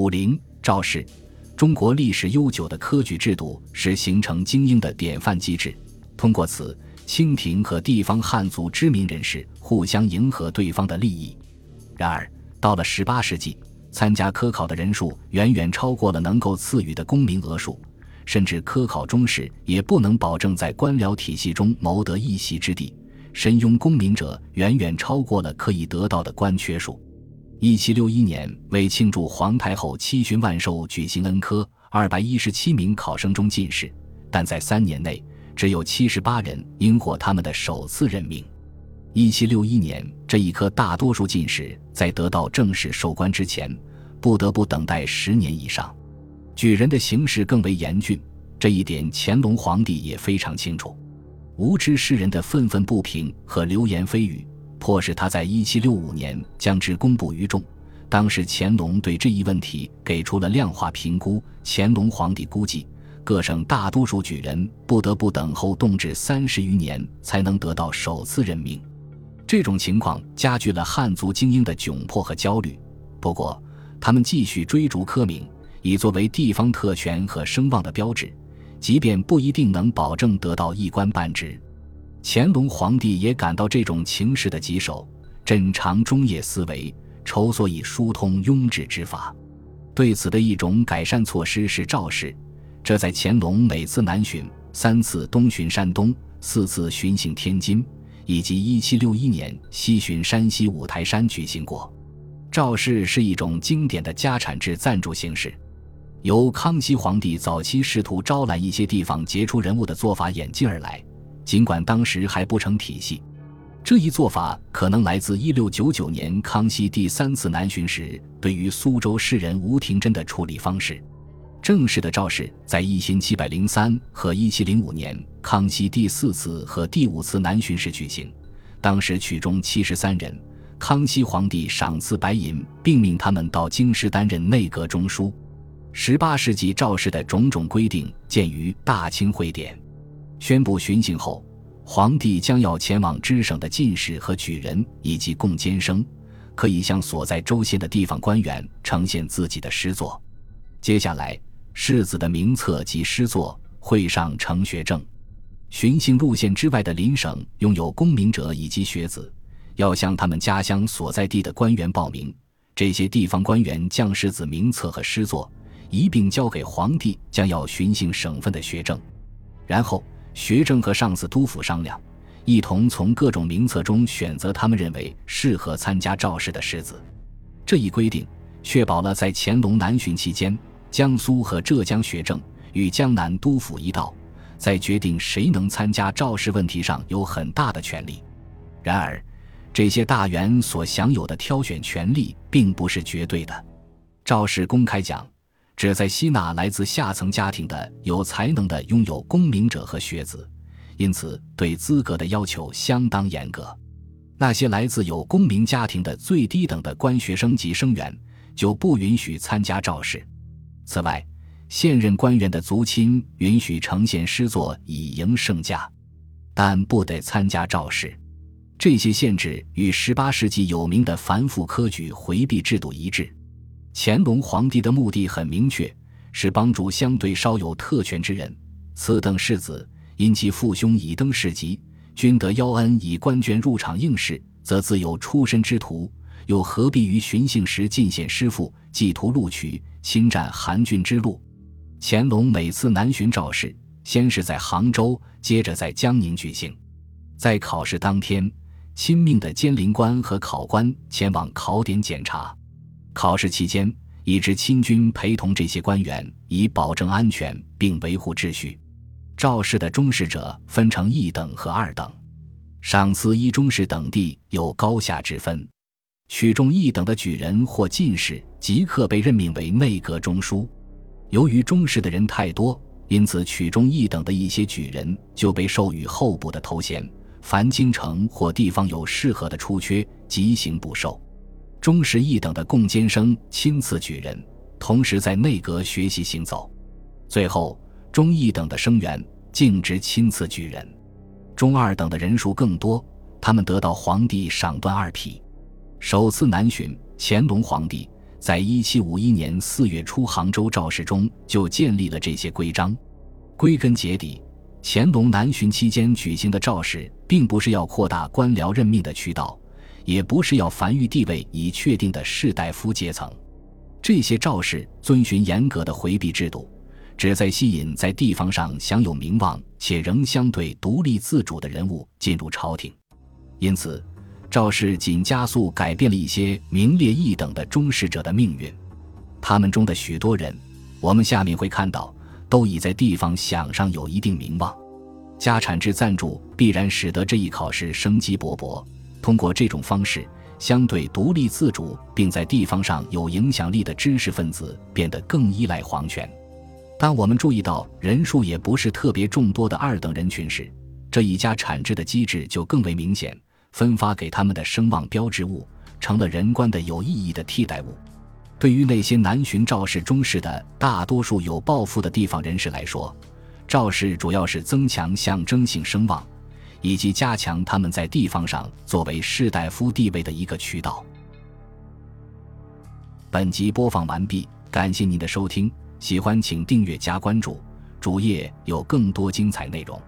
武陵赵氏，中国历史悠久的科举制度是形成精英的典范机制。通过此，清廷和地方汉族知名人士互相迎合对方的利益。然而，到了十八世纪，参加科考的人数远远超过了能够赐予的功名额数，甚至科考中士也不能保证在官僚体系中谋得一席之地。申庸功名者远远超过了可以得到的官缺数。一七六一年，为庆祝皇太后七旬万寿，举行恩科，二百一十七名考生中进士，但在三年内只有七十八人应获他们的首次任命。一七六一年，这一科大多数进士在得到正式授官之前，不得不等待十年以上。举人的形势更为严峻，这一点乾隆皇帝也非常清楚。无知世人的愤愤不平和流言蜚语，迫使他在一七六五年将之公布于众。当时乾隆对这一问题给出了量化评估。乾隆皇帝估计，各省大多数举人不得不等候动至三十余年才能得到首次任命。这种情况加剧了汉族精英的窘迫和焦虑。不过，他们继续追逐科名，以作为地方特权和声望的标志。即便不一定能保证得到一官半职，乾隆皇帝也感到这种情势的棘手，朕常终夜思维，筹所以疏通庸治之法。对此的一种改善措施是赵氏，这在乾隆每次南巡、三次东巡山东、四次巡行天津，以及一七六一年西巡山西五台山举行过。赵氏是一种经典的家产制赞助形式。由康熙皇帝早期试图招揽一些地方杰出人物的做法演进而来，尽管当时还不成体系。这一做法可能来自1699年康熙第三次南巡时对于苏州诗人吴廷琛的处理方式。正式的诏示在1703和1705年康熙第四次和第五次南巡时举行，当时取中73人，康熙皇帝赏赐白银，并命他们到京师担任内阁中书。十八世纪诏示的种种规定见于《大清会典》，宣布巡行后，皇帝将要前往知省的进士和举人以及贡监生，可以向所在州县的地方官员呈现自己的诗作。接下来，世子的名册及诗作会上呈学证。巡行路线之外的邻省拥有功名者以及学子，要向他们家乡所在地的官员报名。这些地方官员将世子名册和诗作。一并交给皇帝将要巡行省份的学政，然后学政和上司督抚商量，一同从各种名册中选择他们认为适合参加召试的士子。这一规定确保了在乾隆南巡期间，江苏和浙江学政与江南督抚一道，在决定谁能参加召试问题上有很大的权利。然而，这些大员所享有的挑选权利并不是绝对的。赵氏公开讲。旨在吸纳来自下层家庭的有才能的拥有功名者和学子，因此对资格的要求相当严格。那些来自有功名家庭的最低等的官学生及生员就不允许参加召试。此外，现任官员的族亲允许呈现诗作以迎圣驾，但不得参加召试。这些限制与十八世纪有名的繁复科举回避制度一致。乾隆皇帝的目的很明确，是帮助相对稍有特权之人。此等世子因其父兄已登世籍，均得邀恩以官捐入场应试，则自有出身之徒，又何必于巡幸时尽显师父，寄图录取，侵占韩郡之路？乾隆每次南巡召试，先是在杭州，接着在江宁举行。在考试当天，亲命的监临官和考官前往考点检查。考试期间，一支亲军陪同这些官员，以保证安全并维护秩序。赵氏的中士者分成一等和二等，赏赐一中士等地有高下之分。取中一等的举人或进士，即刻被任命为内阁中书。由于中士的人太多，因此取中一等的一些举人就被授予候补的头衔。凡京城或地方有适合的出缺，即行补授。中士一等的贡监生亲赐举人，同时在内阁学习行走。最后，中一等的生员径直亲赐举人。中二等的人数更多，他们得到皇帝赏断二匹。首次南巡，乾隆皇帝在一七五一年四月初杭州赵氏中就建立了这些规章。归根结底，乾隆南巡期间举行的赵氏，并不是要扩大官僚任命的渠道，也不是要繁育地位已确定的士大夫阶层。这些赵氏遵循严格的回避制度，旨在吸引在地方上享有名望且仍相对独立自主的人物进入朝廷。因此。赵氏仅加速改变了一些名列一等的忠实者的命运，他们中的许多人，我们下面会看到，都已在地方享上有一定名望。家产制赞助必然使得这一考试生机勃勃。通过这种方式，相对独立自主并在地方上有影响力的知识分子变得更依赖皇权。当我们注意到人数也不是特别众多的二等人群时，这一家产制的机制就更为明显。分发给他们的声望标志物，成了人官的有意义的替代物。对于那些南巡赵氏中士的大多数有抱负的地方人士来说，赵氏主要是增强象征性声望，以及加强他们在地方上作为士大夫地位的一个渠道。本集播放完毕，感谢您的收听，喜欢请订阅加关注，主页有更多精彩内容。